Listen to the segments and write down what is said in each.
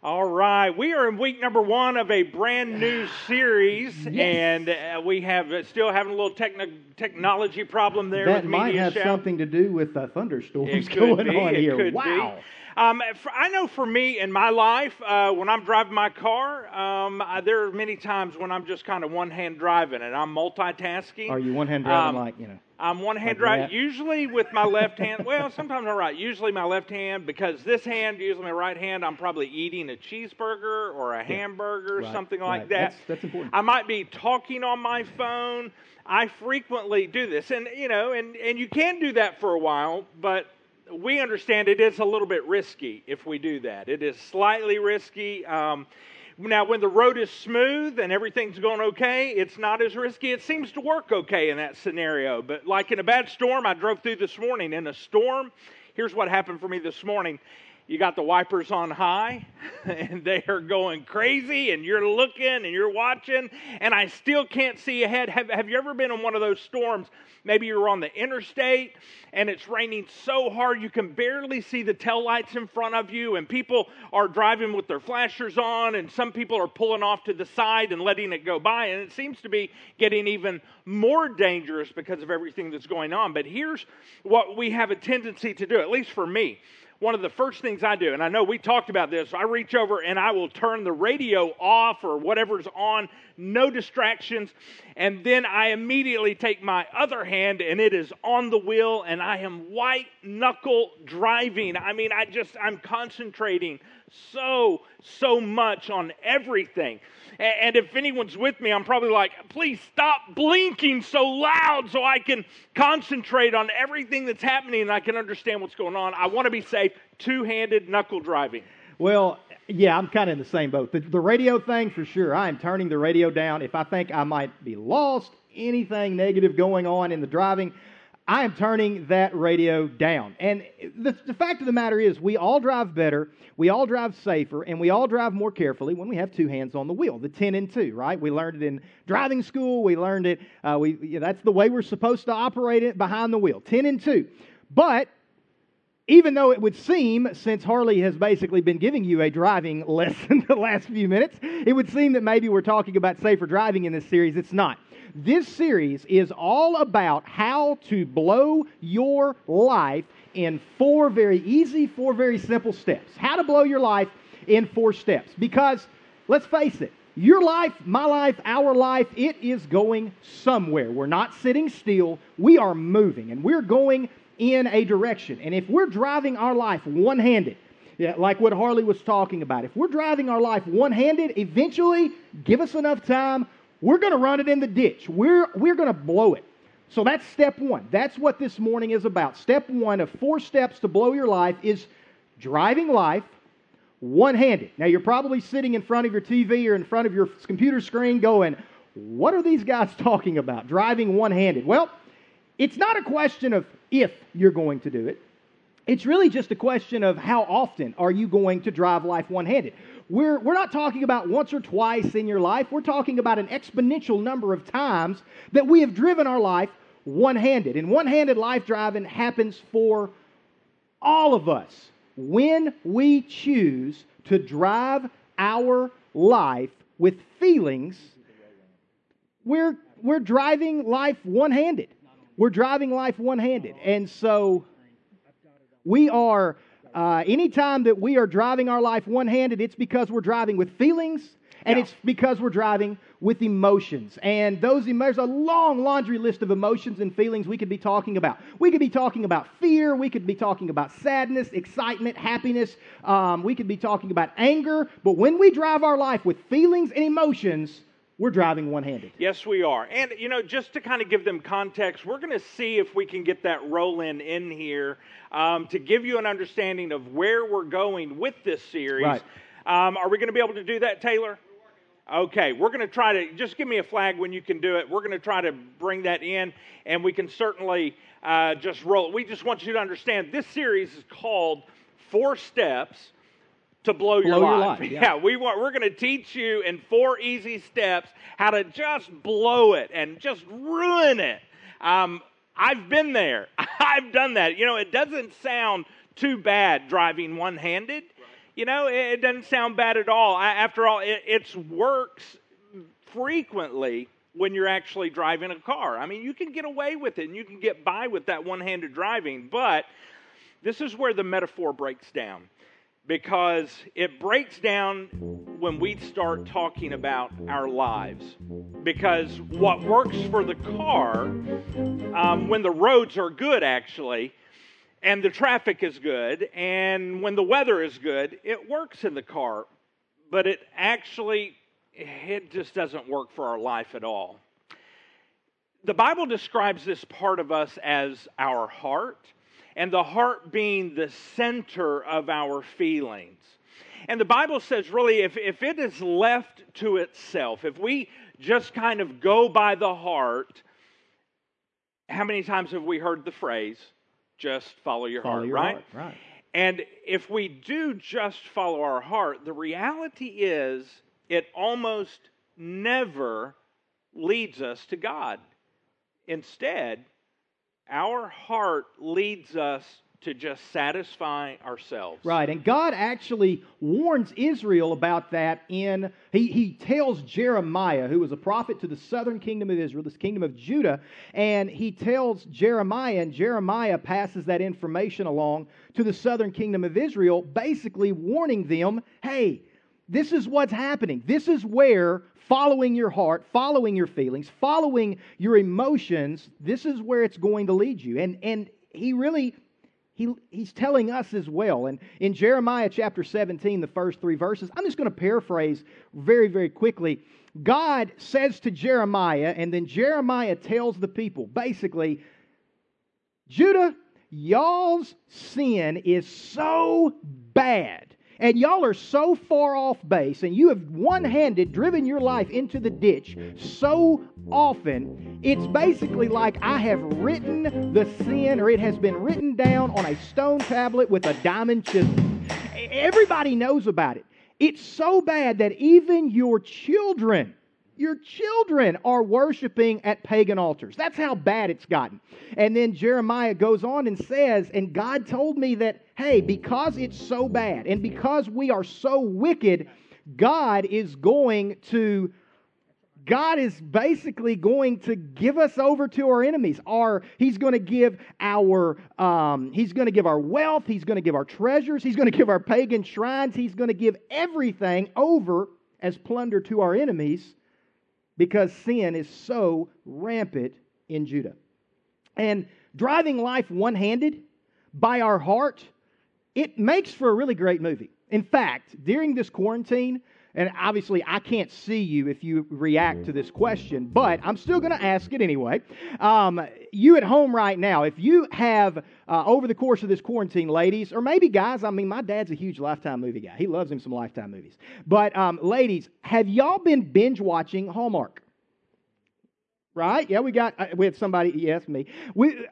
All right, we are in week number one of a brand new series, Yes. and uh, we have uh, still having a little techno- technology problem there. That might have Shout. something to do with the thunderstorms going be, on here. could be. Um, for, I know for me in my life, uh, when I'm driving my car, um, I, there are many times when I'm just kind of one hand driving and I'm multitasking. Are you one hand driving Um, like you know? I'm one hand Like driving, usually with my left hand. Well, sometimes I'm right. Usually my left hand, because this hand, usually my right hand, I'm probably eating a cheeseburger or a hamburger, Right, something like right. that. That's- that's important. I might be talking on my phone. I frequently do this, and you know, and and you can do that for a while, but we understand it is a little bit risky if we do that. It is slightly risky. Um, now, when the road is smooth and everything's going okay, it's not as risky. It seems to work okay in that scenario. But like in a bad storm, I drove through this morning in a storm. Here's what happened for me this morning. You got the wipers on high, and they are going crazy, and you're looking and you're watching, and I still can't see ahead. Have, have you ever been in one of those storms? Maybe you're on the interstate and it's raining so hard you can barely see the taillights in front of you, and people are driving with their flashers on, and some people are pulling off to the side and letting it go by, and it seems to be getting even more dangerous because of everything that's going on. But here's what we have a tendency to do, at least for me one of the first things I do, and I know we talked about this, I reach over and I will turn the radio off or whatever's on, no distractions, and then I immediately take my other hand and it is on the wheel and I am white knuckle driving. I mean, I just, I'm concentrating so, so much on everything. And if anyone's with me, I'm probably like, please stop blinking so loud so I can concentrate on everything that's happening and I can understand what's going on. I want to be safe. Two handed knuckle driving. Well, yeah, I'm kind of in the same boat. The, the radio thing, for sure. I am turning the radio down. If I think I might be lost, anything negative going on in the driving, I am turning that radio down. And the, the fact of the matter is, we all drive better, we all drive safer, and we all drive more carefully when we have two hands on the wheel. The 10 and 2, right? We learned it in driving school. We learned it. Uh, we, yeah, that's the way we're supposed to operate it behind the wheel 10 and 2. But even though it would seem, since Harley has basically been giving you a driving lesson the last few minutes, it would seem that maybe we're talking about safer driving in this series. It's not. This series is all about how to blow your life in four very easy, four very simple steps. How to blow your life in four steps. Because, let's face it, your life, my life, our life, it is going somewhere. We're not sitting still. We are moving, and we're going in a direction. And if we're driving our life one handed, like what Harley was talking about, if we're driving our life one handed, eventually, give us enough time, we're going to run it in the ditch. We're, we're going to blow it. So that's step one. That's what this morning is about. Step one of four steps to blow your life is driving life one handed. Now, you're probably sitting in front of your TV or in front of your computer screen going, What are these guys talking about? Driving one handed. Well, it's not a question of if you're going to do it. It's really just a question of how often are you going to drive life one handed. We're, we're not talking about once or twice in your life. We're talking about an exponential number of times that we have driven our life one handed. And one handed life driving happens for all of us when we choose to drive our life with feelings. We're, we're driving life one handed. We're driving life one handed. And so we are, uh, anytime that we are driving our life one handed, it's because we're driving with feelings and Yeah. it's because we're driving with emotions. And those emo- there's a long laundry list of emotions and feelings we could be talking about. We could be talking about fear. We could be talking about sadness, excitement, happiness. Um, we could be talking about anger. But when we drive our life with feelings and emotions, we're driving one handed. Yes, we are. And, you know, just to kind of give them context, we're going to see if we can get that roll in in here um, to give you an understanding of where we're going with this series. Right. Um, are we going to be able to do that, Taylor? Okay, we're going to try to just give me a flag when you can do it. We're going to try to bring that in, and we can certainly uh, just roll. We just want you to understand this series is called Four Steps to blow, your Blow your life. life, Yeah. yeah. we want we're going to teach you in four easy steps how to just blow it and just ruin it. Um, I've been there. I've done that. You know, it doesn't sound too bad driving one-handed. You know, it, it doesn't sound bad at all. I, after all, it it's works frequently when you're actually driving a car. I mean, you can get away with it and you can get by with that one handed driving, but this is where the metaphor breaks down because it breaks down when we start talking about our lives. Because what works for the car, um, when the roads are good, actually, and the traffic is good, and when the weather is good, it works in the car. But it actually, it just doesn't work for our life at all. The Bible describes this part of us as our heart and the heart being the center of our feelings. And the Bible says, really, if, if it is left to itself, if we just kind of go by the heart, how many times have we heard the phrase, just follow your Follow heart, your right? heart, right. And if we do just follow our heart, the reality is it almost never leads us to God. Instead, our heart leads us to just satisfy ourselves. Right, and God actually warns Israel about that in, he, he tells Jeremiah, who was a prophet to the southern kingdom of Israel, this kingdom of Judah, and he tells Jeremiah, and Jeremiah passes that information along to the southern kingdom of Israel, basically warning them hey, this is what's happening. This is where following your heart, following your feelings, following your emotions, this is where it's going to lead you. And, and he really he, he's telling us as well. And in Jeremiah chapter 17, the first three verses, I'm just going to paraphrase very, very quickly. God says to Jeremiah, and then Jeremiah tells the people basically, Judah, y'all's sin is so bad. And y'all are so far off base, and you have one handed driven your life into the ditch so often, it's basically like I have written the sin, or it has been written down on a stone tablet with a diamond chisel. Everybody knows about it. It's so bad that even your children, your children are worshiping at pagan altars. That's how bad it's gotten. And then Jeremiah goes on and says, And God told me that, hey, because it's so bad and because we are so wicked, God is going to. God is basically going to give us over to our enemies. Our, he's going to give our um, he's going to give our wealth. He's going to give our treasures. He's going to give our pagan shrines. He's going to give everything over as plunder to our enemies because sin is so rampant in Judah. And driving life one handed by our heart, it makes for a really great movie. In fact, during this quarantine, and obviously I can't see you if you react to this question, but I'm still going to ask it anyway. Um, you at home right now, if you have, uh, over the course of this quarantine, ladies, or maybe guys, I mean, my dad's a huge Lifetime movie guy. He loves him some Lifetime movies. But um, ladies, have y'all been binge watching Hallmark? Right? Yeah, we got uh, we had somebody. Yes, me. We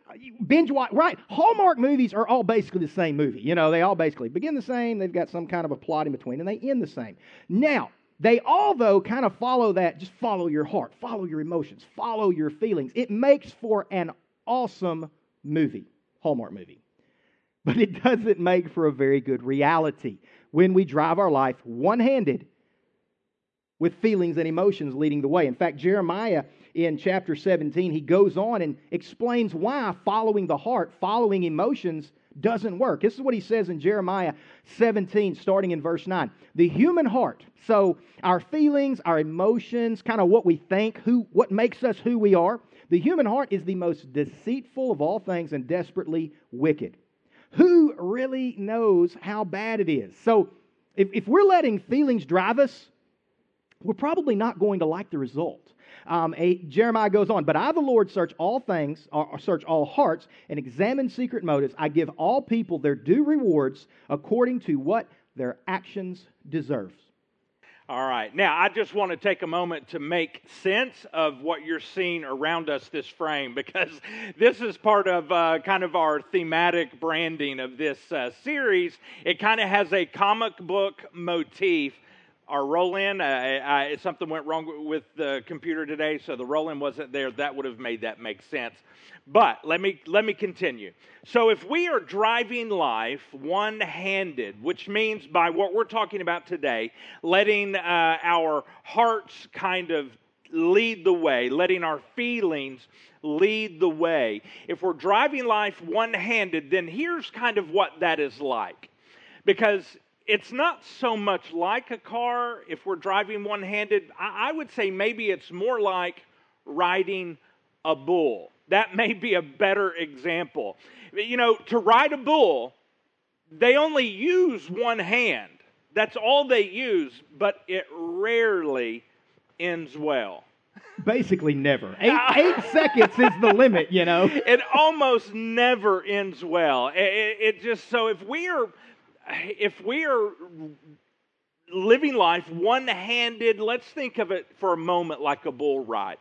binge watch. Right, Hallmark movies are all basically the same movie. You know, they all basically begin the same. They've got some kind of a plot in between, and they end the same. Now, they all though kind of follow that. Just follow your heart, follow your emotions, follow your feelings. It makes for an awesome movie, Hallmark movie. But it doesn't make for a very good reality when we drive our life one handed with feelings and emotions leading the way. In fact, Jeremiah in chapter 17, he goes on and explains why following the heart, following emotions, doesn't work. This is what he says in Jeremiah 17, starting in verse 9. The human heart, so our feelings, our emotions, kind of what we think, who, what makes us who we are, the human heart is the most deceitful of all things and desperately wicked. Who really knows how bad it is? So if, if we're letting feelings drive us, we're probably not going to like the result. Um, a, Jeremiah goes on, but I, the Lord, search all things, or search all hearts, and examine secret motives. I give all people their due rewards according to what their actions deserve. All right. Now, I just want to take a moment to make sense of what you're seeing around us this frame because this is part of uh, kind of our thematic branding of this uh, series. It kind of has a comic book motif our roll in. Uh, something went wrong with the computer today, so the roll in wasn't there. That would have made that make sense. But let me let me continue. So if we are driving life one-handed, which means by what we're talking about today, letting uh, our hearts kind of lead the way, letting our feelings lead the way. If we're driving life one-handed, then here's kind of what that is like. Because it's not so much like a car if we're driving one-handed. I, I would say maybe it's more like riding a bull. That may be a better example. You know, to ride a bull, they only use one hand. That's all they use, but it rarely ends well. Basically, never. Eight, eight seconds is the limit, you know. It almost never ends well. It, it, it just so if we are if we are living life one handed, let's think of it for a moment like a bull ride.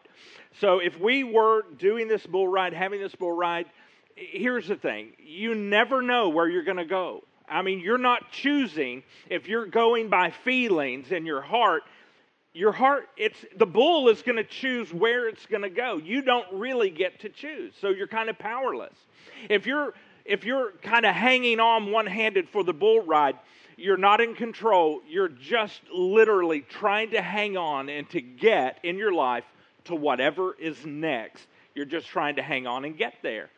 So if we were doing this bull ride, having this bull ride, here's the thing you never know where you're going to go. I mean, you're not choosing if you're going by feelings in your heart. Your heart, it's the bull is going to choose where it's going to go. You don't really get to choose, so you're kind of powerless. If you're if you're kind of hanging on one-handed for the bull ride, you're not in control. You're just literally trying to hang on and to get in your life to whatever is next. You're just trying to hang on and get there.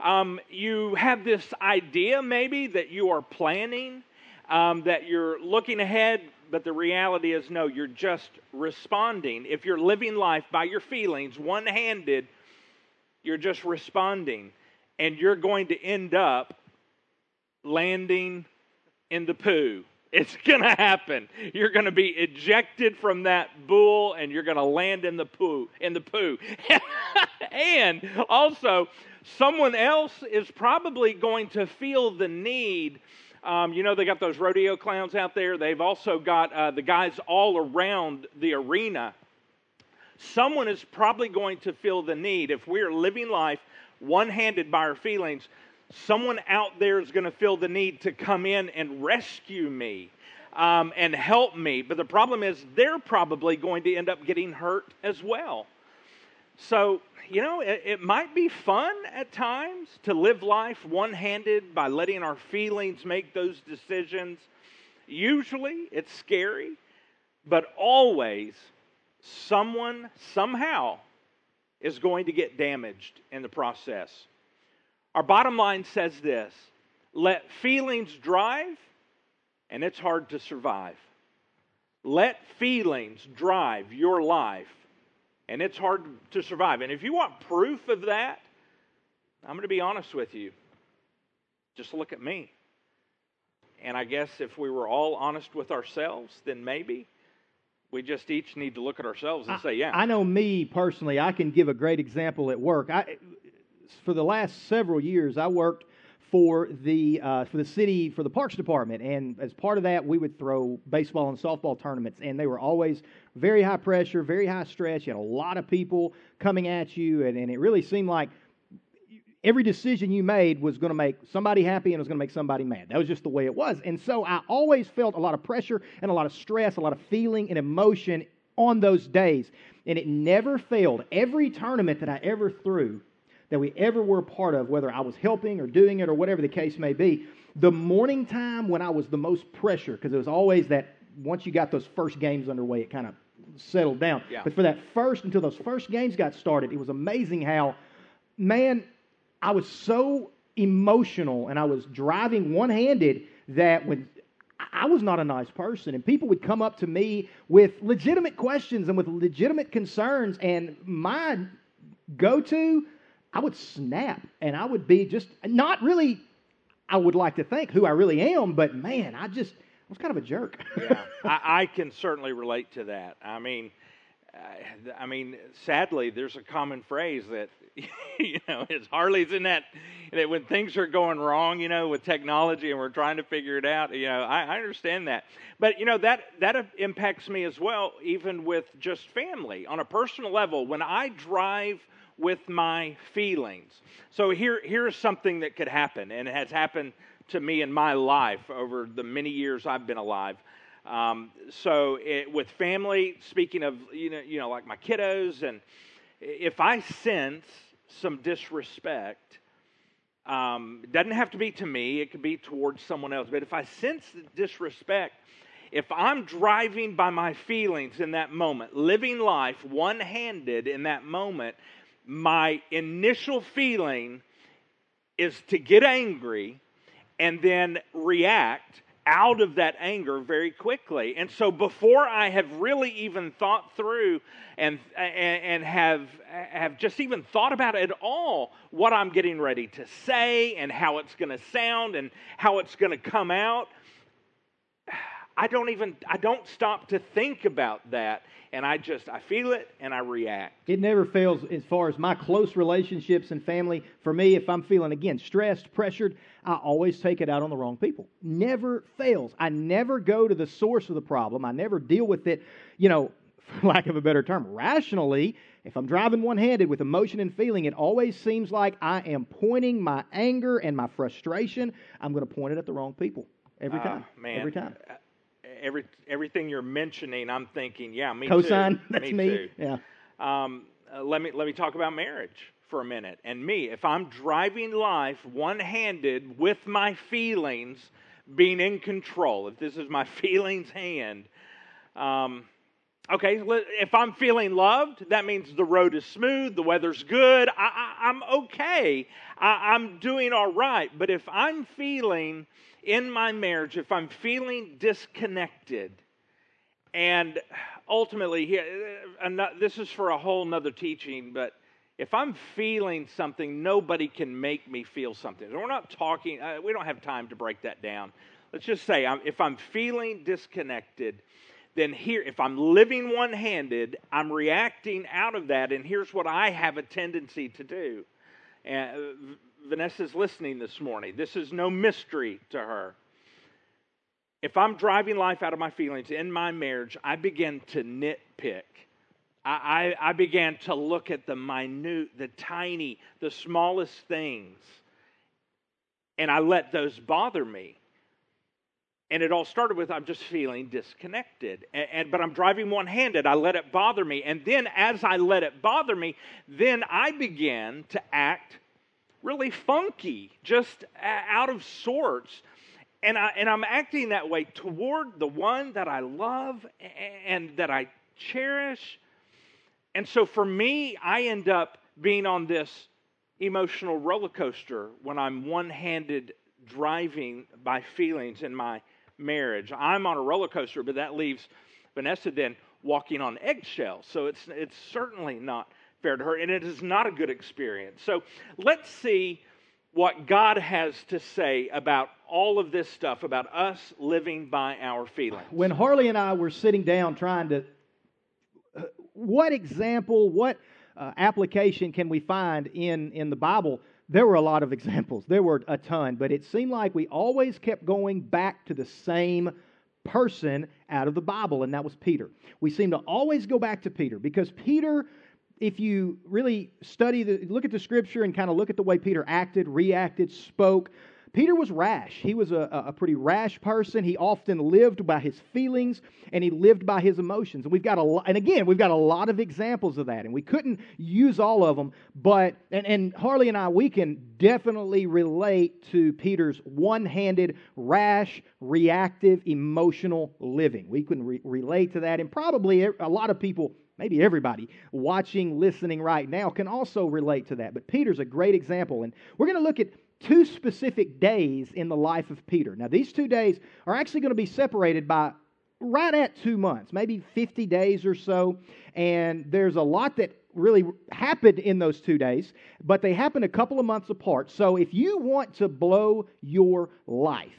Um, you have this idea, maybe, that you are planning, um, that you're looking ahead, but the reality is no, you're just responding. If you're living life by your feelings, one handed, you're just responding. And you're going to end up landing in the poo it's going to happen. You're going to be ejected from that bull and you're going to land in the poo in the poo. and also someone else is probably going to feel the need um, you know, they got those rodeo clowns out there. They've also got uh, the guys all around the arena. Someone is probably going to feel the need, if we're living life one handed by our feelings, someone out there is going to feel the need to come in and rescue me um, and help me. But the problem is, they're probably going to end up getting hurt as well. So, you know, it, it might be fun at times to live life one handed by letting our feelings make those decisions. Usually, it's scary, but always someone, somehow, is going to get damaged in the process. Our bottom line says this let feelings drive, and it's hard to survive. Let feelings drive your life, and it's hard to survive. And if you want proof of that, I'm going to be honest with you. Just look at me. And I guess if we were all honest with ourselves, then maybe we just each need to look at ourselves and I, say, yeah. I know me personally, I can give a great example at work. I, for the last several years, I worked for the uh, for the city for the parks department, and as part of that, we would throw baseball and softball tournaments, and they were always very high pressure, very high stress. You had a lot of people coming at you, and, and it really seemed like every decision you made was going to make somebody happy and it was going to make somebody mad. That was just the way it was, and so I always felt a lot of pressure and a lot of stress, a lot of feeling and emotion on those days, and it never failed. Every tournament that I ever threw that we ever were a part of, whether I was helping or doing it or whatever the case may be, the morning time when I was the most pressure, because it was always that once you got those first games underway, it kind of settled down. Yeah. But for that first, until those first games got started, it was amazing how, man, I was so emotional and I was driving one handed that when I was not a nice person, and people would come up to me with legitimate questions and with legitimate concerns, and my go to I would snap and I would be just not really, I would like to think who I really am, but man, I just I was kind of a jerk. yeah, I, I, can certainly relate to that. I mean, uh, I mean, sadly, there's a common phrase that you know, as Harley's in that that when things are going wrong, you know, with technology and we're trying to figure it out. You know, I, I understand that, but you know that that impacts me as well, even with just family on a personal level. When I drive with my feelings. So here, here's something that could happen, and it has happened to me in my life over the many years I've been alive. Um, so it, with family, speaking of you know, you know, like my kiddos, and if I sense some disrespect, um, it doesn't have to be to me; it could be towards someone else. But if I sense the disrespect, if I'm driving by my feelings in that moment, living life one handed in that moment, my initial feeling is to get angry and then react out of that anger very quickly. And so before I have really even thought through and, and, have, have just even thought about at all what I'm getting ready to say and how it's going to sound and how it's going to come out, I don't even I don't stop to think about that and I just I feel it and I react. It never fails as far as my close relationships and family. For me, if I'm feeling again stressed, pressured, I always take it out on the wrong people. Never fails. I never go to the source of the problem. I never deal with it, you know, for lack of a better term, rationally. If I'm driving one handed with emotion and feeling, it always seems like I am pointing my anger and my frustration. I'm going to point it at the wrong people every ah, time. Uh, man, every time every everything you're mentioning, I'm thinking, yeah, me Cosign, too. that's me. me. Too. Yeah. Um, uh, let me let me talk about marriage for a minute. And me, if I'm driving life one-handed with my feelings being in control, if this is my feelings hand, um, okay. If I'm feeling loved, that means the road is smooth, the weather's good. I, am okay. I, I'm doing all right. But if I'm feeling in my marriage, if I'm feeling disconnected, and ultimately, uh, this is for a whole nother teaching, but if I'm feeling something, nobody can make me feel something. We're not talking, uh, we don't have time to break that down. Let's just say if I'm feeling disconnected, then here, if I'm living one handed, I'm reacting out of that, and here's what I have a tendency to do. And uh, Vanessa's listening this morning. This is no mystery to her. If I'm driving life out of my feelings in my marriage, I begin to nitpick. I, I, I began to look at the minute, the tiny, the smallest things, and I let those bother me. And it all started with I'm just feeling disconnected. And, and, but I'm driving one-handed. I let it bother me. And then as I let it bother me, then I began to act really funky, just out of sorts. And, I, and I'm acting that way toward the one that I love and that I cherish. And so for me, I end up being on this emotional roller coaster when I'm one handed driving by feelings in my marriage. I'm on a roller coaster, but that leaves Vanessa then walking on eggshells. So it's, it's certainly not fair to her, and it is not a good experience. So let's see what God has to say about all of this stuff, about us living by our feelings. When Harley and I were sitting down trying to, uh, what example, what uh, application can we find in, in the Bible? There were a lot of examples. There were a ton, but it seemed like we always kept going back to the same person out of the Bible, and that was Peter. We seem to always go back to Peter because Peter if you really study the look at the scripture and kind of look at the way Peter acted, reacted, spoke, Peter was rash. He was a, a pretty rash person. He often lived by his feelings and he lived by his emotions. And we've got a lot, and again, we've got a lot of examples of that, and we couldn't use all of them. But and, and Harley and I, we can definitely relate to Peter's one-handed, rash, reactive, emotional living. We can re- relate to that, and probably a lot of people maybe everybody watching, listening right now can also relate to that. But Peter's a great example. And we're going to look at two specific days in the life of Peter. Now, these two days are actually going to be separated by right at two months, maybe 50 days or so. And there's a lot that really happened in those two days, but they happened a couple of months apart. So if you want to blow your life,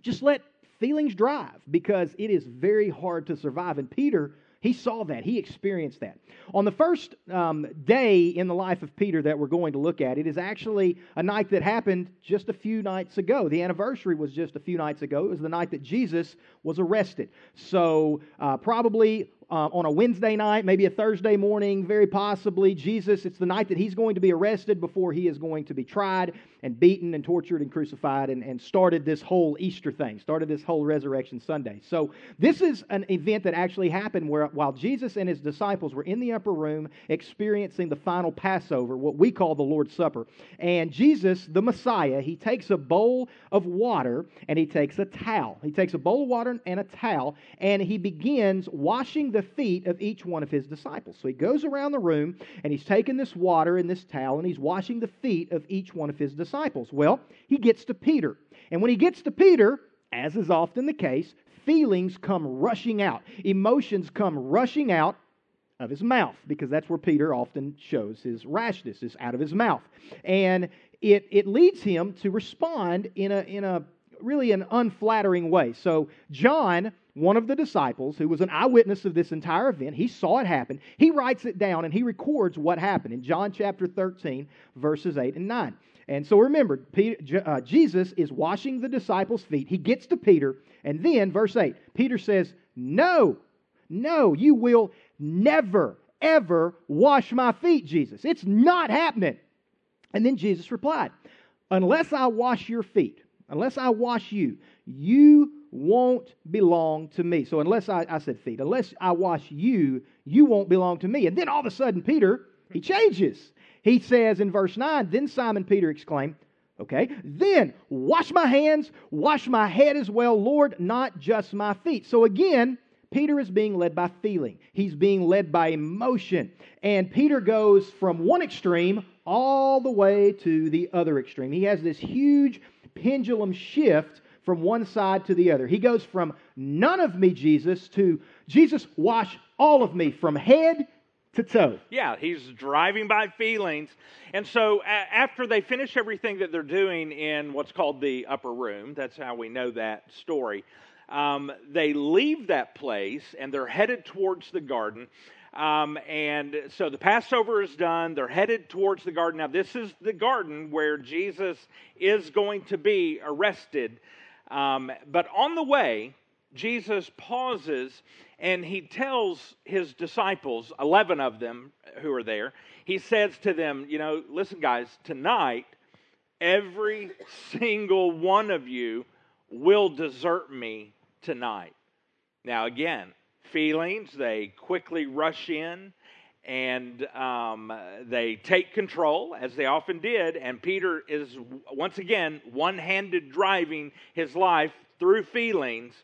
just let feelings drive because it is very hard to survive. And Peter he saw that. He experienced that. On the first um, day in the life of Peter that we're going to look at, it is actually a night that happened just a few nights ago. The anniversary was just a few nights ago. It was the night that Jesus was arrested. So, uh, probably uh, on a Wednesday night, maybe a Thursday morning, very possibly. Jesus, it's the night that he's going to be arrested before he is going to be tried and beaten and tortured and crucified and, and started this whole Easter thing, started this whole Resurrection Sunday. So, this is an event that actually happened where while Jesus and his disciples were in the upper room experiencing the final Passover, what we call the Lord's Supper, and Jesus, the Messiah, he takes a bowl of water and he takes a towel. He takes a bowl of water and a towel and he begins washing the feet of each one of his disciples. So, he goes around the room and he's taking this water and this towel and he's washing the feet of each one of his disciples disciples? Well, he gets to Peter. And when he gets to Peter, as is often the case, feelings come rushing out, emotions come rushing out of his mouth, because that's where Peter often shows his rashness, is out of his mouth. And it, it leads him to respond in a, in a really an unflattering way. So, John, one of the disciples, who was an eyewitness of this entire event, he saw it happen. He writes it down and he records what happened in John chapter 13, verses 8 and 9. And so remember, Peter, uh, Jesus is washing the disciples' feet. He gets to Peter, and then, verse 8, Peter says, No, no, you will never, ever wash my feet, Jesus. It's not happening. And then Jesus replied, Unless I wash your feet, unless I wash you, you won't belong to me. So, unless I, I said feet, unless I wash you, you won't belong to me. And then all of a sudden, Peter, he changes. He says in verse 9, Then Simon Peter exclaimed, Okay, then wash my hands, wash my head as well, Lord, not just my feet. So again, Peter is being led by feeling. He's being led by emotion. And Peter goes from one extreme all the way to the other extreme. He has this huge pendulum shift from one side to the other. He goes from none of me, Jesus, to Jesus, wash all of me from head to toe. Yeah, he's driving by feelings. And so a- after they finish everything that they're doing in what's called the upper room, that's how we know that story, um, they leave that place and they're headed towards the garden. Um, and so the Passover is done. They're headed towards the garden. Now, this is the garden where Jesus is going to be arrested. Um, but on the way, Jesus pauses and he tells his disciples, 11 of them who are there, he says to them, You know, listen, guys, tonight, every single one of you will desert me tonight. Now, again, feelings, they quickly rush in and um, they take control, as they often did. And Peter is once again one handed driving his life through feelings.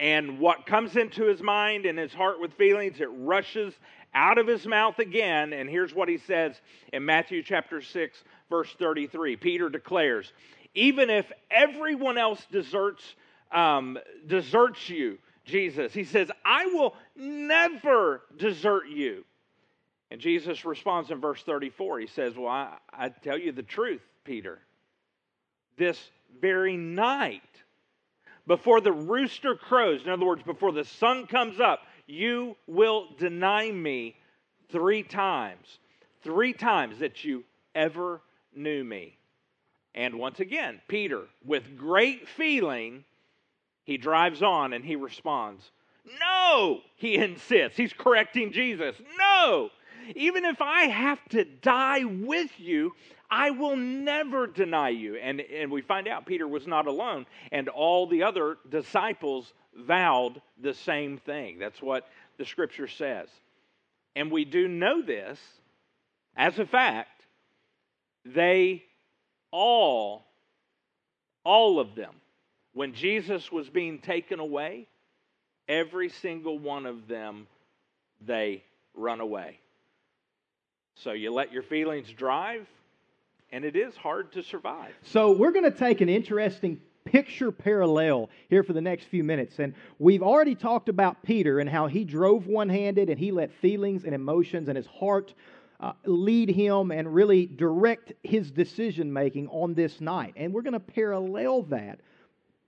And what comes into his mind and his heart with feelings, it rushes out of his mouth again. And here's what he says in Matthew chapter 6, verse 33. Peter declares, Even if everyone else deserts, um, deserts you, Jesus, he says, I will never desert you. And Jesus responds in verse 34. He says, Well, I, I tell you the truth, Peter. This very night, before the rooster crows, in other words, before the sun comes up, you will deny me three times. Three times that you ever knew me. And once again, Peter, with great feeling, he drives on and he responds, No, he insists. He's correcting Jesus. No, even if I have to die with you, I will never deny you. And, and we find out Peter was not alone, and all the other disciples vowed the same thing. That's what the scripture says. And we do know this as a fact. They all, all of them, when Jesus was being taken away, every single one of them, they run away. So you let your feelings drive, and it is hard to survive. So we're going to take an interesting picture parallel here for the next few minutes. And we've already talked about Peter and how he drove one handed and he let feelings and emotions and his heart uh, lead him and really direct his decision making on this night. And we're going to parallel that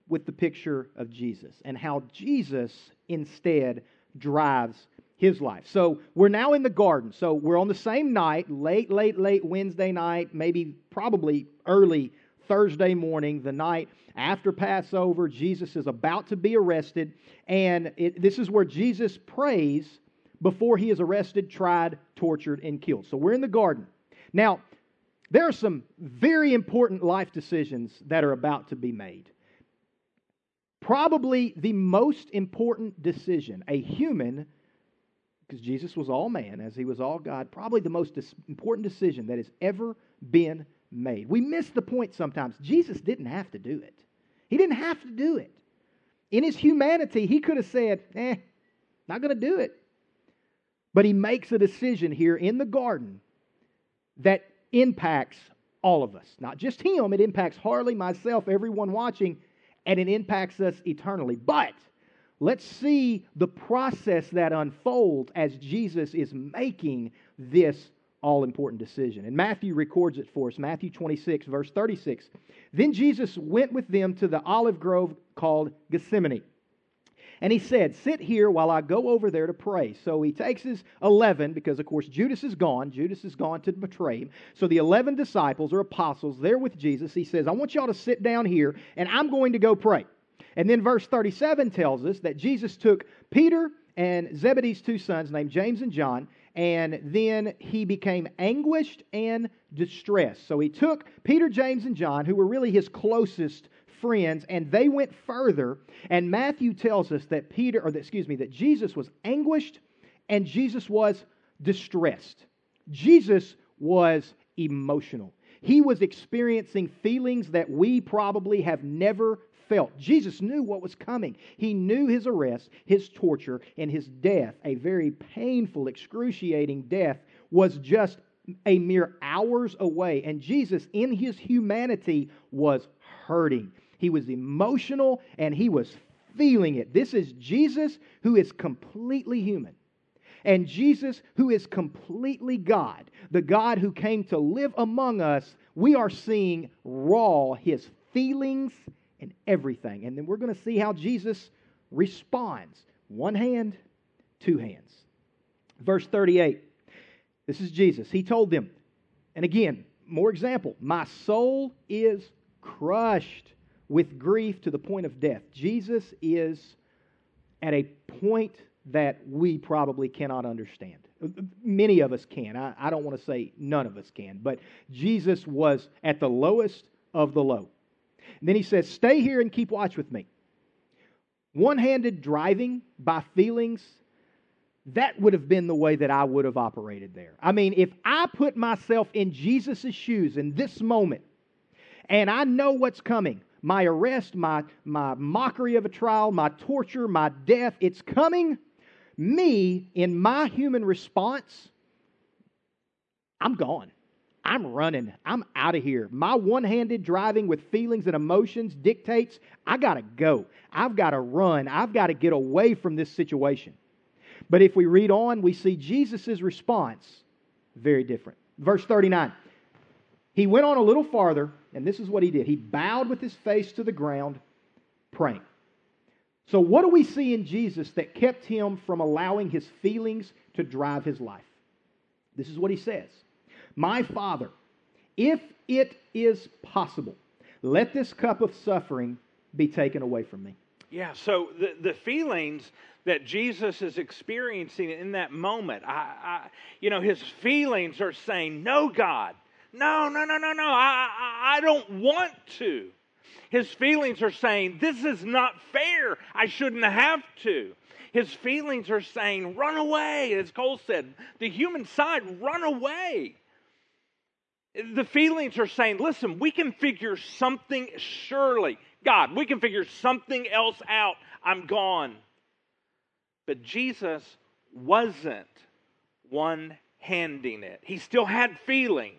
with the picture of Jesus and how Jesus instead drives his life. So we're now in the garden. So we're on the same night, late, late, late Wednesday night, maybe probably early Thursday morning, the night after Passover. Jesus is about to be arrested. And it, this is where Jesus prays before he is arrested, tried, tortured, and killed. So we're in the garden. Now, there are some very important life decisions that are about to be made. Probably the most important decision a human, because Jesus was all man as he was all God, probably the most important decision that has ever been made. We miss the point sometimes. Jesus didn't have to do it, he didn't have to do it. In his humanity, he could have said, eh, not going to do it. But he makes a decision here in the garden that impacts all of us. Not just him, it impacts Harley, myself, everyone watching, and it impacts us eternally. But let's see the process that unfolds as Jesus is making this all important decision. And Matthew records it for us Matthew 26, verse 36. Then Jesus went with them to the olive grove called Gethsemane. And he said, Sit here while I go over there to pray. So he takes his 11, because of course Judas is gone. Judas is gone to betray him. So the 11 disciples or apostles there with Jesus, he says, I want y'all to sit down here and I'm going to go pray. And then verse 37 tells us that Jesus took Peter and Zebedee's two sons named James and John, and then he became anguished and distressed. So he took Peter, James, and John, who were really his closest friends, and they went further. And Matthew tells us that Peter, or excuse me, that Jesus was anguished and Jesus was distressed. Jesus was emotional. He was experiencing feelings that we probably have never felt. Jesus knew what was coming. He knew his arrest, his torture, and his death, a very painful, excruciating death, was just a mere hours away. And Jesus, in his humanity, was hurting. He was emotional and he was feeling it. This is Jesus who is completely human. And Jesus, who is completely God, the God who came to live among us, we are seeing raw his feelings and everything. And then we're going to see how Jesus responds one hand, two hands. Verse 38. This is Jesus. He told them, and again, more example, my soul is crushed with grief to the point of death. Jesus is at a point that we probably cannot understand. Many of us can. I, I don't want to say none of us can, but Jesus was at the lowest of the low. And then he says, Stay here and keep watch with me. One handed driving by feelings, that would have been the way that I would have operated there. I mean, if I put myself in Jesus' shoes in this moment, and I know what's coming, my arrest, my, my mockery of a trial, my torture, my death, it's coming. Me, in my human response, I'm gone. I'm running. I'm out of here. My one handed driving with feelings and emotions dictates I got to go. I've got to run. I've got to get away from this situation. But if we read on, we see Jesus' response very different. Verse 39 He went on a little farther and this is what he did. He bowed with his face to the ground, praying. So, what do we see in Jesus that kept him from allowing his feelings to drive his life? This is what he says My Father, if it is possible, let this cup of suffering be taken away from me. Yeah, so the, the feelings that Jesus is experiencing in that moment, I, I, you know, his feelings are saying, No, God, no, no, no, no, no. I, I, I don't want to. His feelings are saying, This is not fair. I shouldn't have to. His feelings are saying, Run away. As Cole said, the human side, run away. The feelings are saying, Listen, we can figure something, surely, God, we can figure something else out. I'm gone. But Jesus wasn't one handing it, he still had feelings.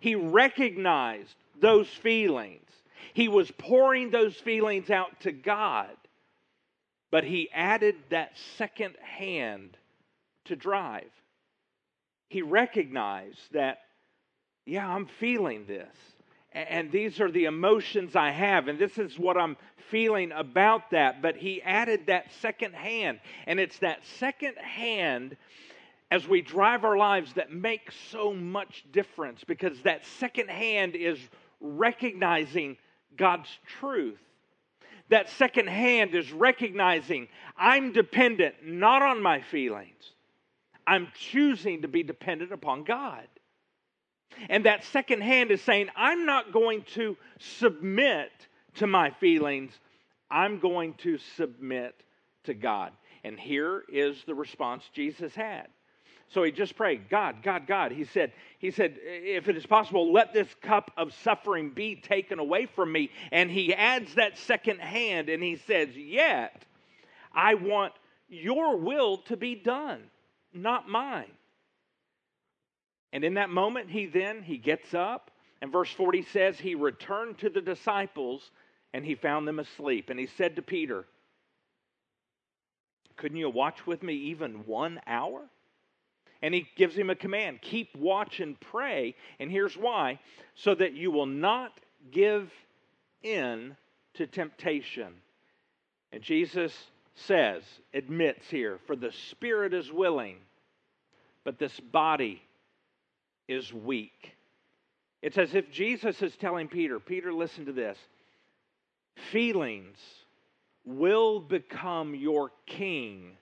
He recognized those feelings. He was pouring those feelings out to God, but he added that second hand to drive. He recognized that, yeah, I'm feeling this. And these are the emotions I have, and this is what I'm feeling about that. But he added that second hand. And it's that second hand as we drive our lives that makes so much difference because that second hand is recognizing God's truth. that second hand is recognizing I'm dependent not on my feelings, I'm choosing to be dependent upon God. And that second hand is saying, I'm not going to submit to my feelings, I'm going to submit to God. And here is the response Jesus had. So he just prayed, God, God, God. He said, he said, if it is possible, let this cup of suffering be taken away from me. And he adds that second hand and he says, Yet I want your will to be done, not mine. And in that moment, he then he gets up, and verse 40 says he returned to the disciples and he found them asleep. And he said to Peter, Couldn't you watch with me even one hour? And he gives him a command keep watch and pray. And here's why so that you will not give in to temptation. And Jesus says, admits here, for the spirit is willing, but this body is weak. It's as if Jesus is telling Peter, Peter, listen to this. Feelings will become your king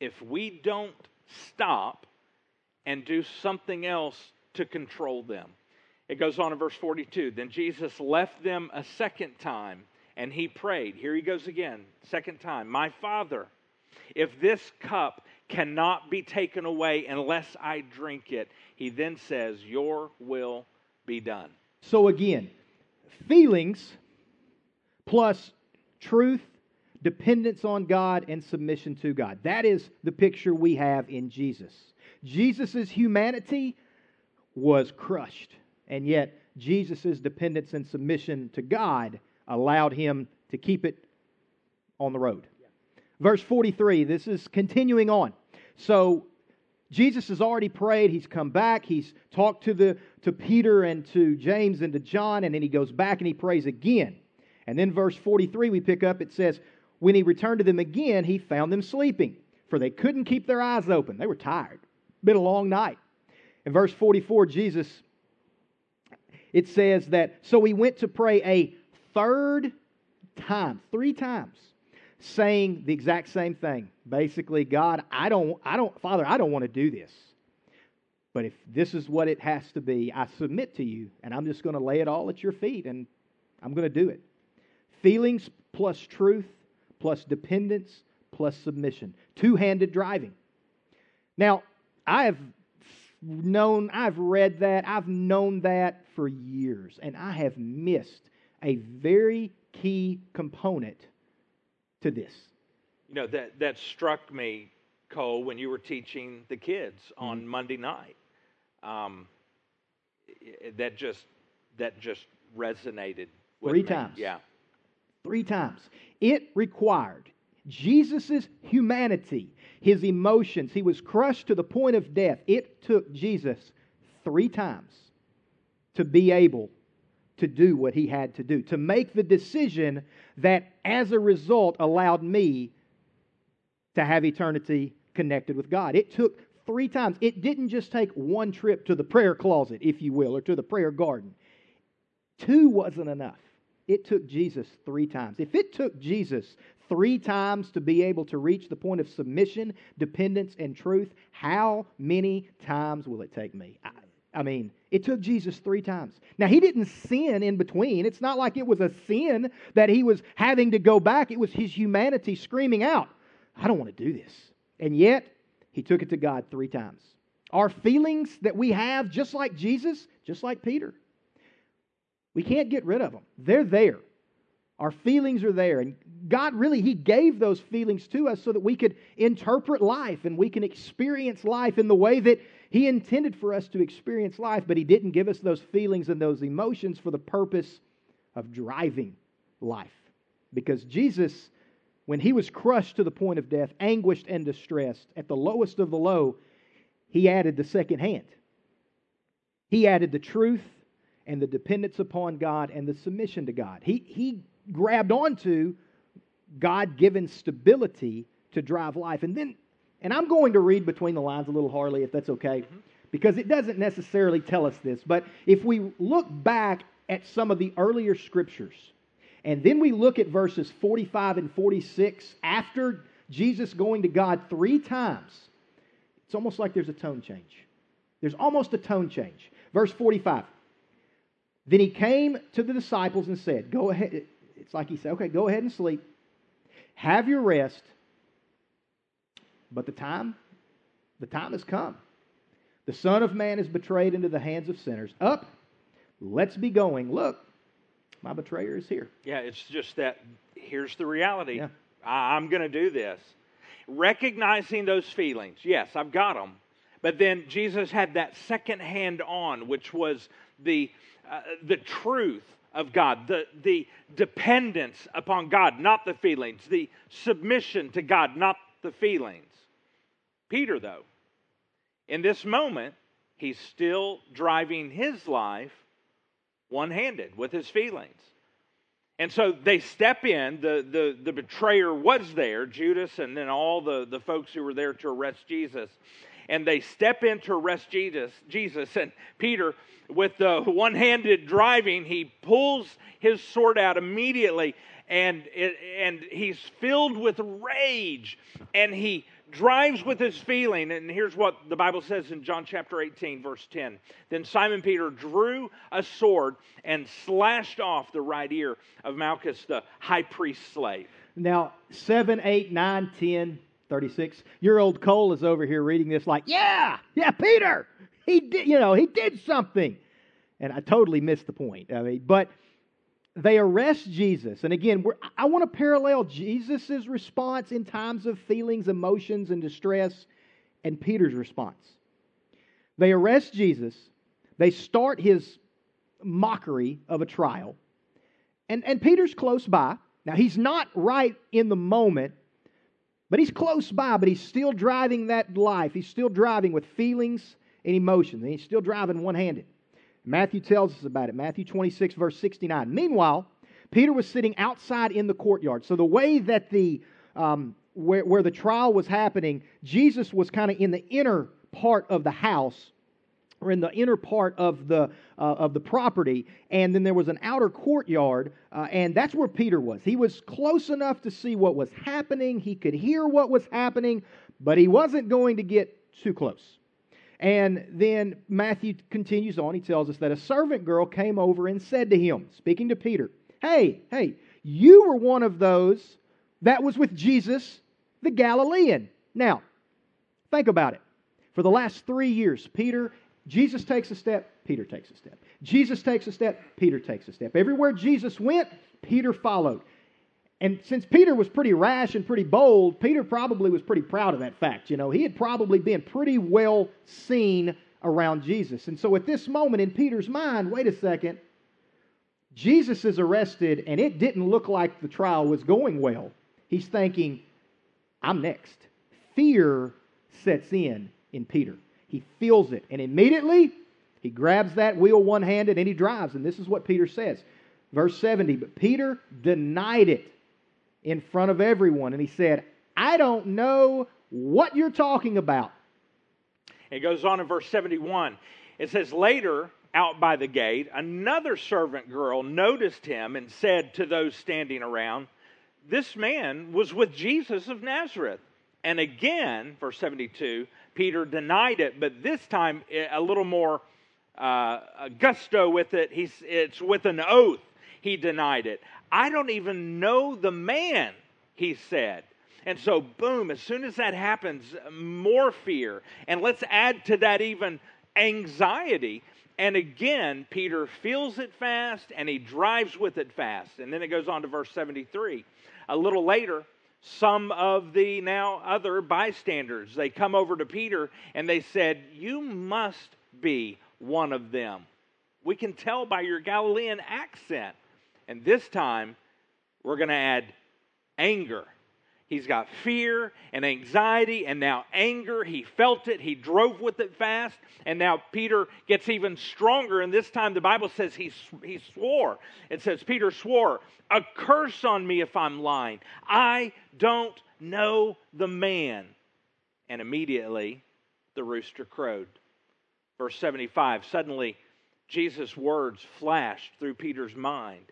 if we don't stop and do something else to control them. It goes on in verse 42. Then Jesus left them a second time and he prayed. Here he goes again, second time. My Father, if this cup cannot be taken away unless I drink it, he then says, Your will be done. So again, feelings plus truth, dependence on God, and submission to God. That is the picture we have in Jesus. Jesus' humanity was crushed, and yet Jesus' dependence and submission to God allowed him to keep it on the road. Verse 43, this is continuing on. So Jesus has already prayed. He's come back. He's talked to, the, to Peter and to James and to John, and then he goes back and he prays again. And then, verse 43, we pick up, it says, When he returned to them again, he found them sleeping, for they couldn't keep their eyes open. They were tired. Been a long night. In verse 44, Jesus, it says that, So he went to pray a third time, three times, saying the exact same thing. Basically, God, I don't, I don't, Father, I don't want to do this. But if this is what it has to be, I submit to you, and I'm just going to lay it all at your feet, and I'm going to do it. Feelings plus truth plus dependence plus submission. Two handed driving. Now, I have known, I've read that, I've known that for years, and I have missed a very key component to this. You know, that, that struck me, Cole, when you were teaching the kids on mm-hmm. Monday night. Um, that just that just resonated three me. times. Yeah, three times. It required Jesus' humanity, his emotions. He was crushed to the point of death. It took Jesus three times to be able to do what he had to do, to make the decision that as a result allowed me to have eternity connected with God. It took three times. It didn't just take one trip to the prayer closet, if you will, or to the prayer garden. Two wasn't enough. It took Jesus three times. If it took Jesus three times to be able to reach the point of submission, dependence, and truth, how many times will it take me? I, I mean, it took Jesus three times. Now, he didn't sin in between. It's not like it was a sin that he was having to go back. It was his humanity screaming out, I don't want to do this. And yet, he took it to God three times. Our feelings that we have, just like Jesus, just like Peter, we can't get rid of them. They're there. Our feelings are there. And God really, He gave those feelings to us so that we could interpret life and we can experience life in the way that He intended for us to experience life. But He didn't give us those feelings and those emotions for the purpose of driving life. Because Jesus, when He was crushed to the point of death, anguished and distressed, at the lowest of the low, He added the second hand. He added the truth and the dependence upon God and the submission to God. He, he grabbed onto God given stability to drive life. And then, and I'm going to read between the lines a little, Harley, if that's okay, mm-hmm. because it doesn't necessarily tell us this. But if we look back at some of the earlier scriptures, And then we look at verses 45 and 46 after Jesus going to God three times. It's almost like there's a tone change. There's almost a tone change. Verse 45. Then he came to the disciples and said, Go ahead. It's like he said, Okay, go ahead and sleep. Have your rest. But the time, the time has come. The Son of Man is betrayed into the hands of sinners. Up, let's be going. Look, my betrayer is here. Yeah, it's just that here's the reality. Yeah. I, I'm going to do this. Recognizing those feelings. Yes, I've got them. But then Jesus had that second hand on, which was the, uh, the truth of God, the, the dependence upon God, not the feelings, the submission to God, not the feelings. Peter, though, in this moment, he's still driving his life one handed with his feelings. And so they step in. The, the, the betrayer was there, Judas, and then all the, the folks who were there to arrest Jesus. And they step in to arrest Jesus. Jesus and Peter, with the one handed driving, he pulls his sword out immediately and, it, and he's filled with rage and he drives with his feeling. And here's what the Bible says in John chapter 18, verse 10. Then Simon Peter drew a sword and slashed off the right ear of Malchus, the high priest's slave. Now, 7, 8, 9, 10, 36. Your old Cole is over here reading this like, yeah, yeah, Peter, he did, you know, he did something. And I totally missed the point. I mean, but they arrest Jesus. And again, I want to parallel Jesus' response in times of feelings, emotions, and distress and Peter's response. They arrest Jesus. They start his mockery of a trial. And, and Peter's close by. Now, he's not right in the moment, but he's close by, but he's still driving that life. He's still driving with feelings and emotions, and he's still driving one handed. Matthew tells us about it. Matthew 26, verse 69. Meanwhile, Peter was sitting outside in the courtyard. So the way that the um, where, where the trial was happening, Jesus was kind of in the inner part of the house or in the inner part of the uh, of the property, and then there was an outer courtyard, uh, and that's where Peter was. He was close enough to see what was happening. He could hear what was happening, but he wasn't going to get too close. And then Matthew continues on. He tells us that a servant girl came over and said to him, speaking to Peter, Hey, hey, you were one of those that was with Jesus, the Galilean. Now, think about it. For the last three years, Peter, Jesus takes a step, Peter takes a step. Jesus takes a step, Peter takes a step. Everywhere Jesus went, Peter followed. And since Peter was pretty rash and pretty bold, Peter probably was pretty proud of that fact. You know, he had probably been pretty well seen around Jesus. And so at this moment in Peter's mind, wait a second, Jesus is arrested and it didn't look like the trial was going well. He's thinking, I'm next. Fear sets in in Peter. He feels it. And immediately, he grabs that wheel one handed and he drives. And this is what Peter says. Verse 70 But Peter denied it in front of everyone. And he said, I don't know what you're talking about. It goes on in verse 71. It says, Later, out by the gate, another servant girl noticed him and said to those standing around, This man was with Jesus of Nazareth. And again, verse 72, Peter denied it, but this time a little more uh, gusto with it. He's, it's with an oath he denied it. I don't even know the man, he said. And so, boom, as soon as that happens, more fear. And let's add to that even anxiety. And again, Peter feels it fast and he drives with it fast. And then it goes on to verse 73. A little later, some of the now other bystanders, they come over to Peter and they said, You must be one of them. We can tell by your Galilean accent. And this time, we're going to add anger. He's got fear and anxiety and now anger. He felt it. He drove with it fast. And now Peter gets even stronger. And this time the Bible says he, he swore. It says, Peter swore, A curse on me if I'm lying. I don't know the man. And immediately the rooster crowed. Verse 75 Suddenly Jesus' words flashed through Peter's mind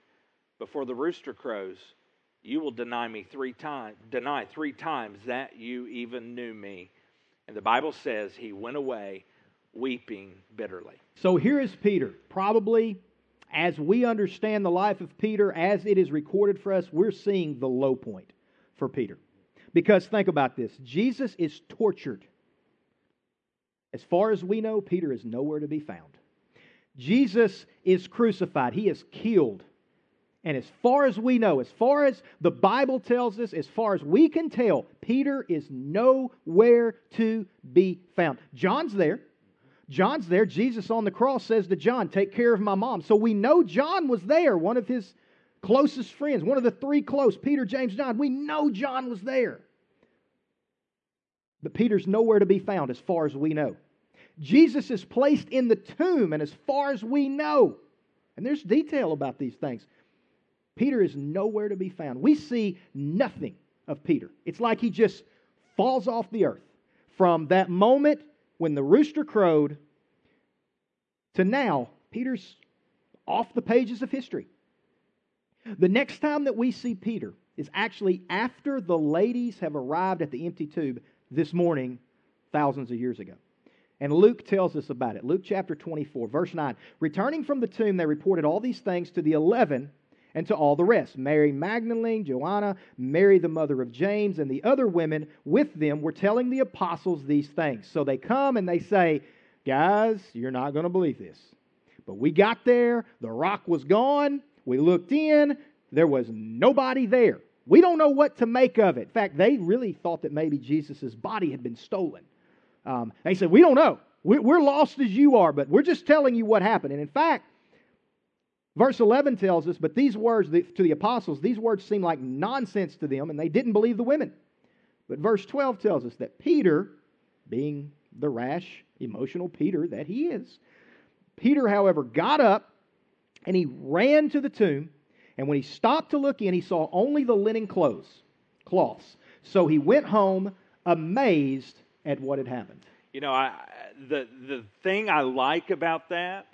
before the rooster crows, you will deny me three times, deny three times that you even knew me. And the Bible says he went away weeping bitterly. So here is Peter. Probably, as we understand the life of Peter, as it is recorded for us, we're seeing the low point for Peter. Because think about this Jesus is tortured. As far as we know, Peter is nowhere to be found. Jesus is crucified, he is killed. And as far as we know, as far as the Bible tells us, as far as we can tell, Peter is nowhere to be found. John's there. John's there. Jesus on the cross says to John, Take care of my mom. So we know John was there, one of his closest friends, one of the three close Peter, James, John. We know John was there. But Peter's nowhere to be found as far as we know. Jesus is placed in the tomb, and as far as we know, and there's detail about these things, Peter is nowhere to be found. We see nothing of Peter. It's like he just falls off the earth. From that moment when the rooster crowed to now, Peter's off the pages of history. The next time that we see Peter is actually after the ladies have arrived at the empty tomb this morning, thousands of years ago. And Luke tells us about it. Luke chapter 24, verse 9. Returning from the tomb, they reported all these things to the eleven and to all the rest. Mary Magdalene, Joanna, Mary the mother of James, and the other women with them were telling the apostles these things. So they come and they say, Guys, you're not going to believe this. But we got there, the rock was gone, we looked in, there was nobody there. We don't know what to make of it. In fact, they really thought that maybe Jesus' body had been stolen. Um, they said, We don't know. We're lost as you are, but we're just telling you what happened. And in fact, verse 11 tells us, But these words to the apostles, these words seemed like nonsense to them, and they didn't believe the women. But verse 12 tells us that Peter, being the rash, emotional Peter that he is, Peter, however, got up and he ran to the tomb. And when he stopped to look in, he saw only the linen clothes, cloths. So he went home amazed at what had happened. You know, I, the, the thing I like about that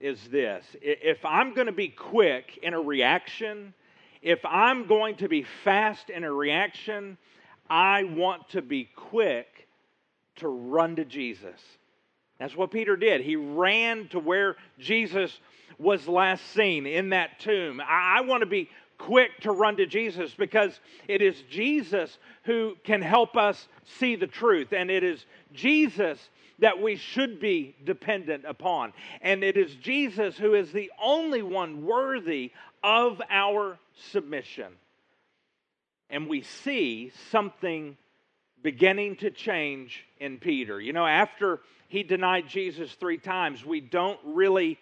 is this if I'm going to be quick in a reaction, if I'm going to be fast in a reaction, I want to be quick to run to Jesus. That's what Peter did. He ran to where Jesus was last seen in that tomb. I, want to be quick to run to Jesus because it is Jesus who can help us see the truth. And it is Jesus that we should be dependent upon. And it is Jesus who is the only one worthy of our submission. And we see something beginning to change in Peter. You know, after he denied Jesus three times, we don't really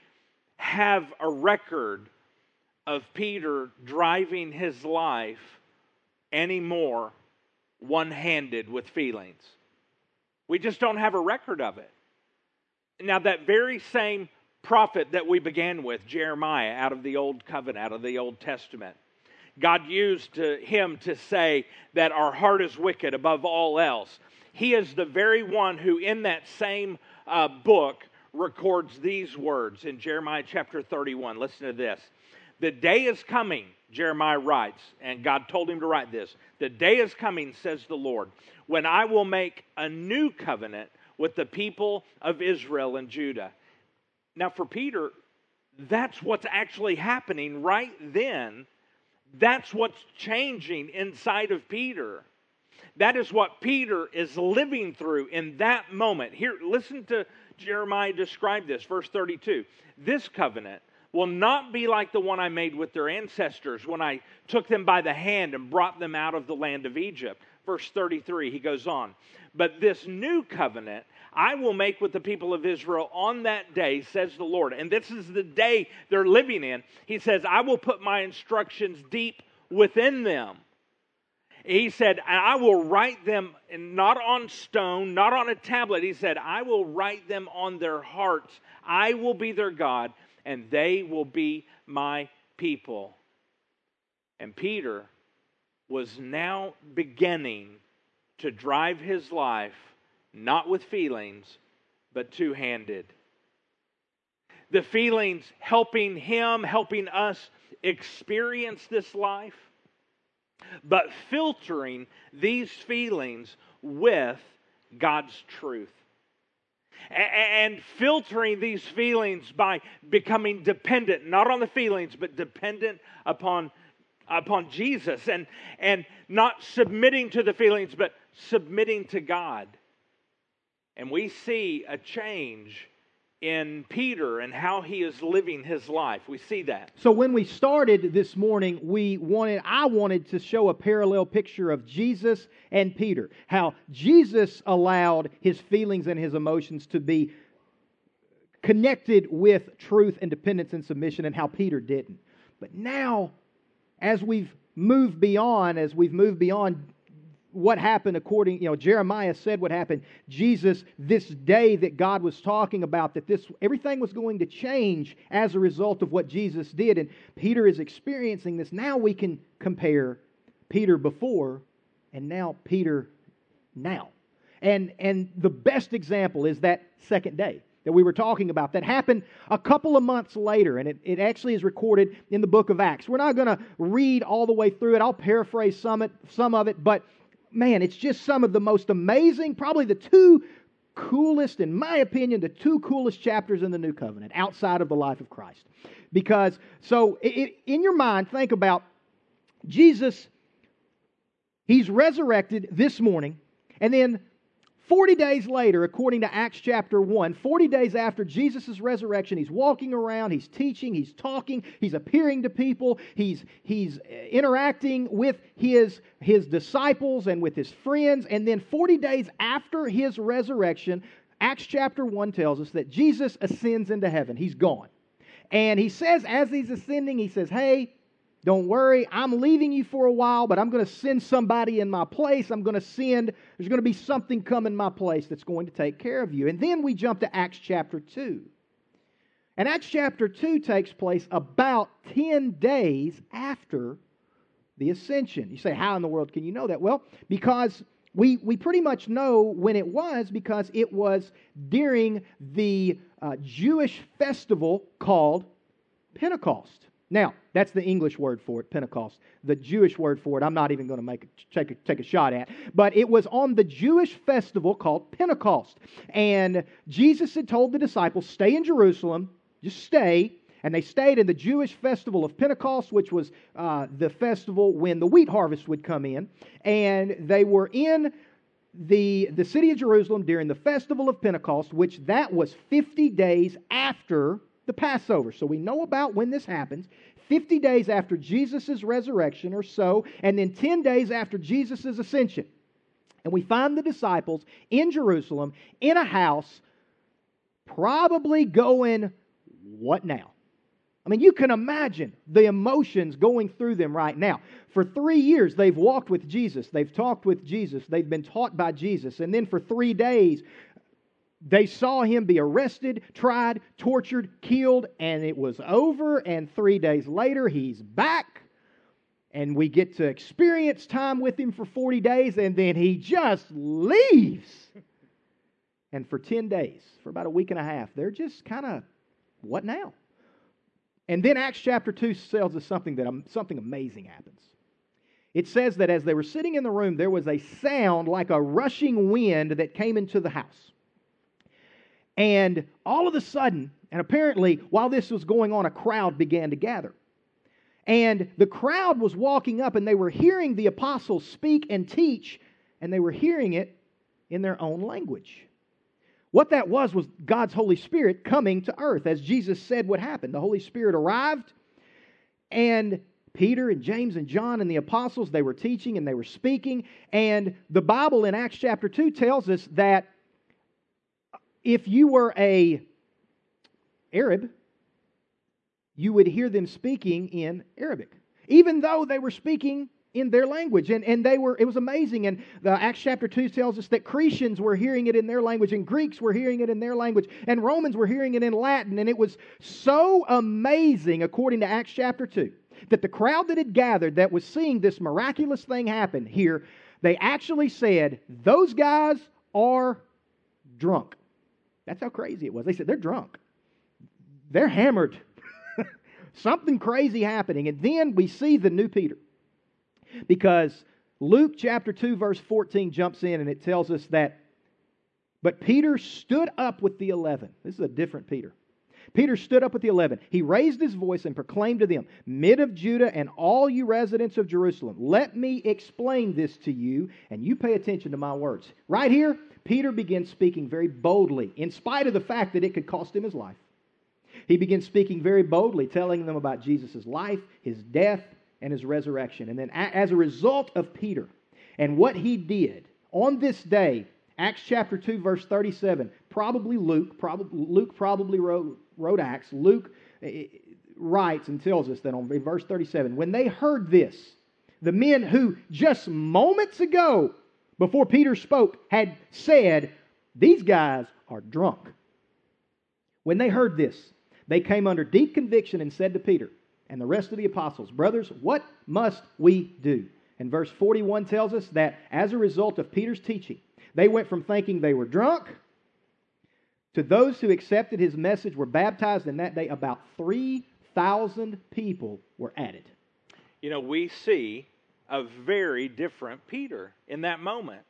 have a record of Peter driving his life anymore one handed with feelings. We just don't have a record of it. Now, that very same prophet that we began with, Jeremiah, out of the Old Covenant, out of the Old Testament, God used to him to say that our heart is wicked above all else. He is the very one who, in that same uh, book, records these words in Jeremiah chapter 31. Listen to this. The day is coming, Jeremiah writes, and God told him to write this. The day is coming, says the Lord, when I will make a new covenant with the people of Israel and Judah. Now, for Peter, that's what's actually happening right then. That's what's changing inside of Peter. That is what Peter is living through in that moment. Here, listen to Jeremiah describe this, verse 32. This covenant will not be like the one I made with their ancestors when I took them by the hand and brought them out of the land of Egypt. Verse 33, he goes on. But this new covenant I will make with the people of Israel on that day, says the Lord. And this is the day they're living in. He says, I will put my instructions deep within them. He said, I will write them not on stone, not on a tablet. He said, I will write them on their hearts. I will be their God, and they will be my people. And Peter was now beginning to drive his life not with feelings, but two handed. The feelings helping him, helping us experience this life, but filtering these feelings with God's truth. And filtering these feelings by becoming dependent, not on the feelings, but dependent upon, upon Jesus, and, and not submitting to the feelings, but submitting to God. And we see a change in Peter and how he is living his life. We see that. So when we started this morning, we wanted I wanted to show a parallel picture of Jesus and Peter. How Jesus allowed his feelings and his emotions to be connected with truth and dependence and submission and how Peter didn't. But now as we've moved beyond as we've moved beyond what happened according, you know, Jeremiah said what happened. Jesus, this day that God was talking about, that this everything was going to change as a result of what Jesus did. And Peter is experiencing this. Now we can compare Peter before and now Peter now. And and the best example is that second day that we were talking about that happened a couple of months later, and it, it actually is recorded in the book of Acts. We're not going to read all the way through it. I'll paraphrase some, it, some of it, but man, it's just some of the most amazing, probably the two coolest, in my opinion, the two coolest chapters in the New Covenant outside of the life of Christ. Because, so it, in your mind, think about Jesus, he's resurrected this morning, and then 40 days later, according to Acts chapter 1, 40 days after Jesus' resurrection, he's walking around, he's teaching, he's talking, he's appearing to people, he's, he's uh, interacting with his, his disciples and with his friends. And then 40 days after his resurrection, Acts chapter 1 tells us that Jesus ascends into heaven. He's gone. And he says, as he's ascending, he says, Hey, don't worry, I'm leaving you for a while, but I'm going to send somebody in my place. I'm going to send, there's going to be something come in my place that's going to take care of you. And then we jump to Acts chapter 2. And Acts chapter 2 takes place about 10 days after the ascension. You say, how in the world can you know that? Well, because we, we pretty much know when it was because it was during the uh, Jewish festival called Pentecost. Now, that's the English word for it, Pentecost. The Jewish word for it, I'm not even going to make a, take, a, take a shot at. But it was on the Jewish festival called Pentecost. And Jesus had told the disciples, stay in Jerusalem, just stay. And they stayed in the Jewish festival of Pentecost, which was uh, the festival when the wheat harvest would come in. And they were in the, the city of Jerusalem during the festival of Pentecost, which that was 50 days after the Passover. So we know about when this happens. 50 days after Jesus' resurrection or so, and then 10 days after Jesus' ascension. And we find the disciples in Jerusalem in a house, probably going, What now? I mean, you can imagine the emotions going through them right now. For three years, they've walked with Jesus. They've talked with Jesus. They've been taught by Jesus. And then for three days, they saw him be arrested, tried, tortured, killed, and it was over. And three days later, he's back. And we get to experience time with him for 40 days, and then he just leaves. And for 10 days, for about a week and a half, they're just kind of, what now? And then Acts chapter 2 tells us something that um, something amazing happens. It says that as they were sitting in the room, there was a sound like a rushing wind that came into the house. And all of a sudden, and apparently while this was going on, a crowd began to gather. And the crowd was walking up and they were hearing the apostles speak and teach, and they were hearing it in their own language. What that was was God's Holy Spirit coming to earth, as Jesus said would happen. The Holy Spirit arrived, and Peter and James and John and the apostles, they were teaching and they were speaking. And the Bible in Acts chapter 2 tells us that if you were a Arab, you would hear them speaking in Arabic, even though they were speaking in their language. And, and they were, it was amazing. And the Acts chapter 2 tells us that Cretians were hearing it in their language, and Greeks were hearing it in their language, and Romans were hearing it in Latin. And it was so amazing, according to Acts chapter 2, that the crowd that had gathered that was seeing this miraculous thing happen here, they actually said, Those guys are drunk. That's how crazy it was. They said, they're drunk. They're hammered. Something crazy happening. And then we see the new Peter. Because Luke chapter 2, verse 14 jumps in and it tells us that, but Peter stood up with the eleven. This is a different Peter. Peter stood up with the eleven. He raised his voice and proclaimed to them, Men of Judah and all you residents of Jerusalem, let me explain this to you, and you pay attention to my words. Right here, Peter begins speaking very boldly, in spite of the fact that it could cost him his life. He begins speaking very boldly, telling them about Jesus' life, his death, and his resurrection. And then, as a result of Peter and what he did on this day, Acts chapter 2, verse 37, probably Luke, probably, Luke probably wrote, wrote Acts. Luke eh, eh, writes and tells us that on verse 37 when they heard this, the men who just moments ago, before Peter spoke, had said, These guys are drunk. When they heard this, they came under deep conviction and said to Peter and the rest of the apostles, Brothers, what must we do? And verse 41 tells us that as a result of Peter's teaching, they went from thinking they were drunk to those who accepted his message were baptized, and that day about 3,000 people were added. You know, we see a very different Peter in that moment.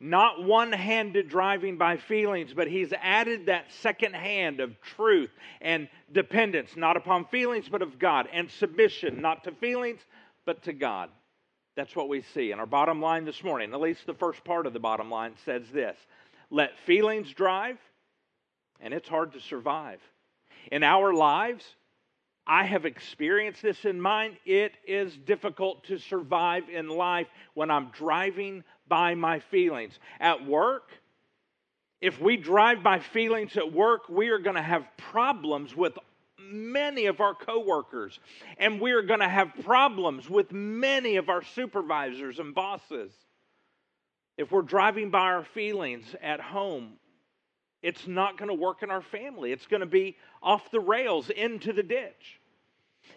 Not one handed driving by feelings, but he's added that second hand of truth and dependence, not upon feelings, but of God, and submission, not to feelings, but to God. That's what we see. And our bottom line this morning, at least the first part of the bottom line, says this Let feelings drive, and it's hard to survive. In our lives, I have experienced this in mine. It is difficult to survive in life when I'm driving by my feelings. At work, if we drive by feelings at work, we are going to have problems with many of our coworkers, and we are going to have problems with many of our supervisors and bosses. If we're driving by our feelings at home, it's not going to work in our family. It's going to be off the rails into the ditch.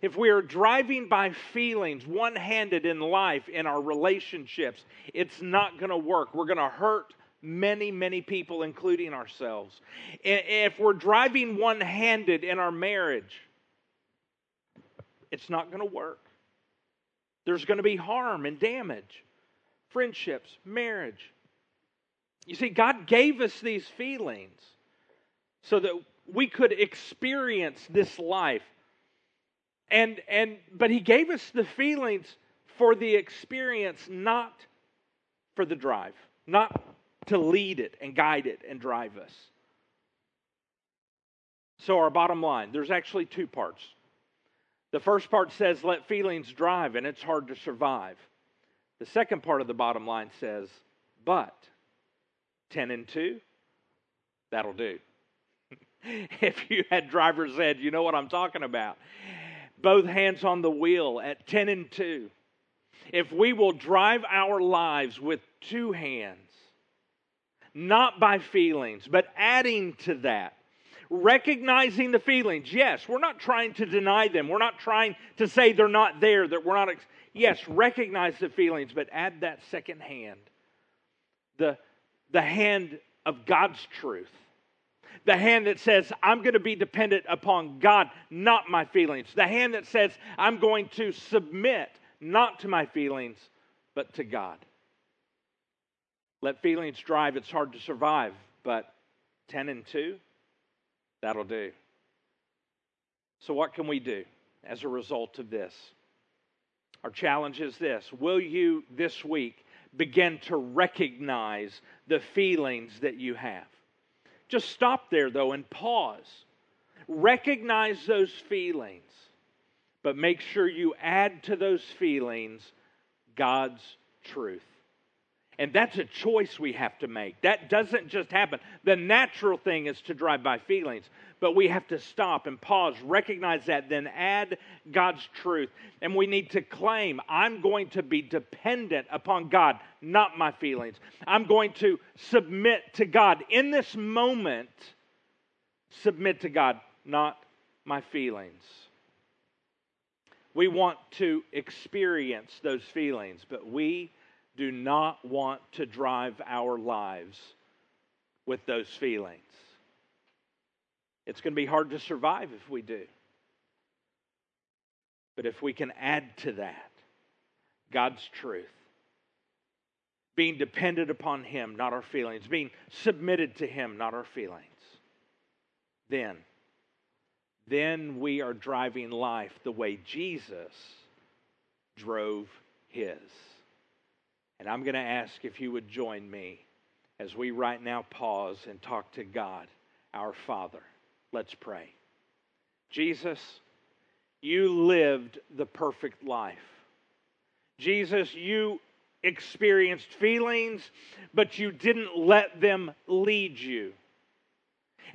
If we are driving by feelings, one handed in life, in our relationships, it's not going to work. We're going to hurt many, many people, including ourselves. If we're driving one handed in our marriage, it's not going to work. There's going to be harm and damage. Friendships, marriage, you see, God gave us these feelings so that we could experience this life. And, and, but He gave us the feelings for the experience, not for the drive, not to lead it and guide it and drive us. So, our bottom line there's actually two parts. The first part says, let feelings drive, and it's hard to survive. The second part of the bottom line says, but 10 and 2, that'll do. if you had driver's ed, you know what I'm talking about. Both hands on the wheel at 10 and 2. If we will drive our lives with two hands, not by feelings, but adding to that, recognizing the feelings. Yes, we're not trying to deny them. We're not trying to say they're not there, that we're not. Ex- yes, recognize the feelings, but add that second hand. The the hand of God's truth. The hand that says, I'm going to be dependent upon God, not my feelings. The hand that says, I'm going to submit not to my feelings, but to God. Let feelings drive, it's hard to survive, but 10 and 2, that'll do. So, what can we do as a result of this? Our challenge is this Will you this week begin to recognize the feelings that you have. Just stop there, though, and pause. Recognize those feelings, but make sure you add to those feelings God's truth. And that's a choice we have to make. That doesn't just happen. The natural thing is to drive by feelings, but we have to stop and pause, recognize that, then add God's truth. And we need to claim, I'm going to be dependent upon God, not my feelings. I'm going to submit to God. In this moment, submit to God, not my feelings. We want to experience those feelings, but we do not want to drive our lives with those feelings. It's going to be hard to survive if we do. But if we can add to that God's truth, being dependent upon Him, not our feelings, being submitted to Him, not our feelings, then, then we are driving life the way Jesus drove His. And I'm going to ask if you would join me as we right now pause and talk to God, our Father. Let's pray. Jesus, you lived the perfect life. Jesus, you experienced feelings, but you didn't let them lead you.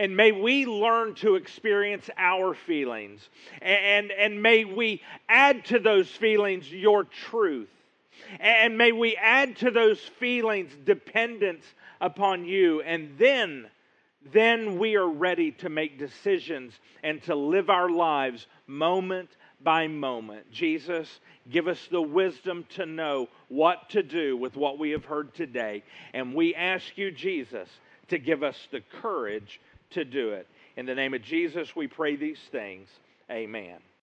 And may we learn to experience our feelings. And, and may we add to those feelings your truth. And may we add to those feelings dependence upon you. And then then we are ready to make decisions and to live our lives moment by moment. Jesus, give us the wisdom to know what to do with what we have heard today. And we ask you, Jesus, to give us the courage to do it. In the name of Jesus, we pray these things. Amen.